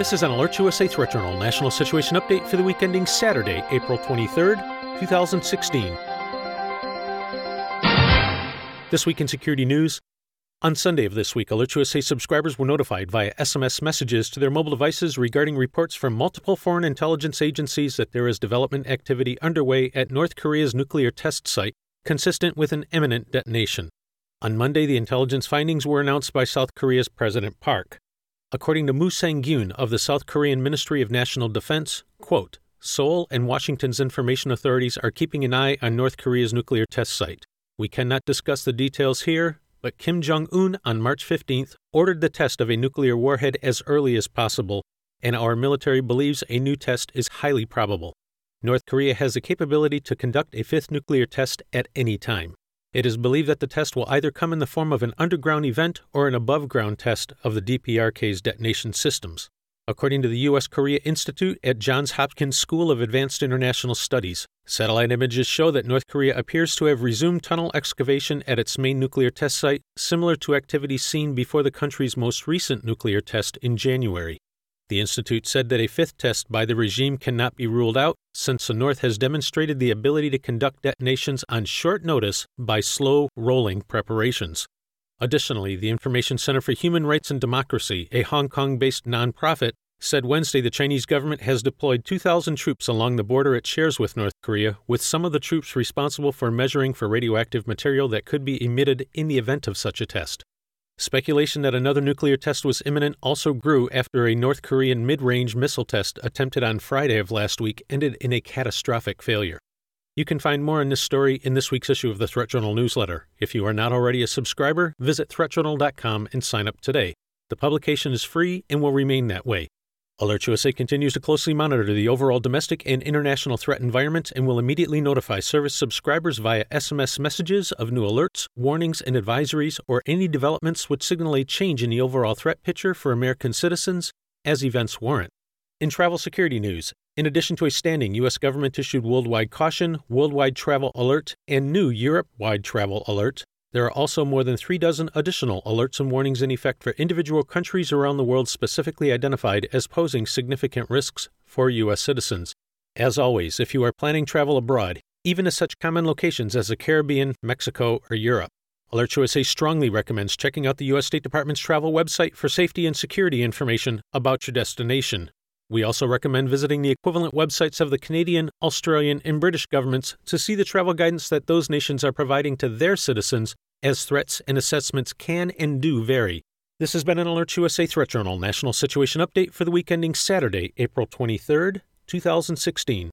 This is an Alert USA Threat Journal National Situation Update for the week ending Saturday, April 23rd, 2016. This week in security news. On Sunday of this week, Alert USA subscribers were notified via SMS messages to their mobile devices regarding reports from multiple foreign intelligence agencies that there is development activity underway at North Korea's nuclear test site consistent with an imminent detonation. On Monday, the intelligence findings were announced by South Korea's President Park. According to Moon Sang-gyun of the South Korean Ministry of National Defense, quote, Seoul and Washington's information authorities are keeping an eye on North Korea's nuclear test site. We cannot discuss the details here, but Kim Jong un on March 15th ordered the test of a nuclear warhead as early as possible, and our military believes a new test is highly probable. North Korea has the capability to conduct a fifth nuclear test at any time. It is believed that the test will either come in the form of an underground event or an above ground test of the DPRK's detonation systems. According to the U.S. Korea Institute at Johns Hopkins School of Advanced International Studies, satellite images show that North Korea appears to have resumed tunnel excavation at its main nuclear test site, similar to activity seen before the country's most recent nuclear test in January. The Institute said that a fifth test by the regime cannot be ruled out, since the North has demonstrated the ability to conduct detonations on short notice by slow rolling preparations. Additionally, the Information Center for Human Rights and Democracy, a Hong Kong based nonprofit, said Wednesday the Chinese government has deployed 2,000 troops along the border it shares with North Korea, with some of the troops responsible for measuring for radioactive material that could be emitted in the event of such a test. Speculation that another nuclear test was imminent also grew after a North Korean mid range missile test attempted on Friday of last week ended in a catastrophic failure. You can find more on this story in this week's issue of the Threat Journal newsletter. If you are not already a subscriber, visit threatjournal.com and sign up today. The publication is free and will remain that way. Alert USA continues to closely monitor the overall domestic and international threat environment and will immediately notify service subscribers via SMS messages of new alerts, warnings, and advisories or any developments which signal a change in the overall threat picture for American citizens as events warrant. In travel security news, in addition to a standing U.S. government issued worldwide caution, worldwide travel alert, and new Europe wide travel alert, there are also more than three dozen additional alerts and warnings in effect for individual countries around the world specifically identified as posing significant risks for U.S. citizens. As always, if you are planning travel abroad, even to such common locations as the Caribbean, Mexico, or Europe, Alert USA strongly recommends checking out the U.S. State Department's travel website for safety and security information about your destination. We also recommend visiting the equivalent websites of the Canadian, Australian, and British governments to see the travel guidance that those nations are providing to their citizens, as threats and assessments can and do vary. This has been an Alert USA Threat Journal National Situation Update for the week ending Saturday, April 23rd, 2016.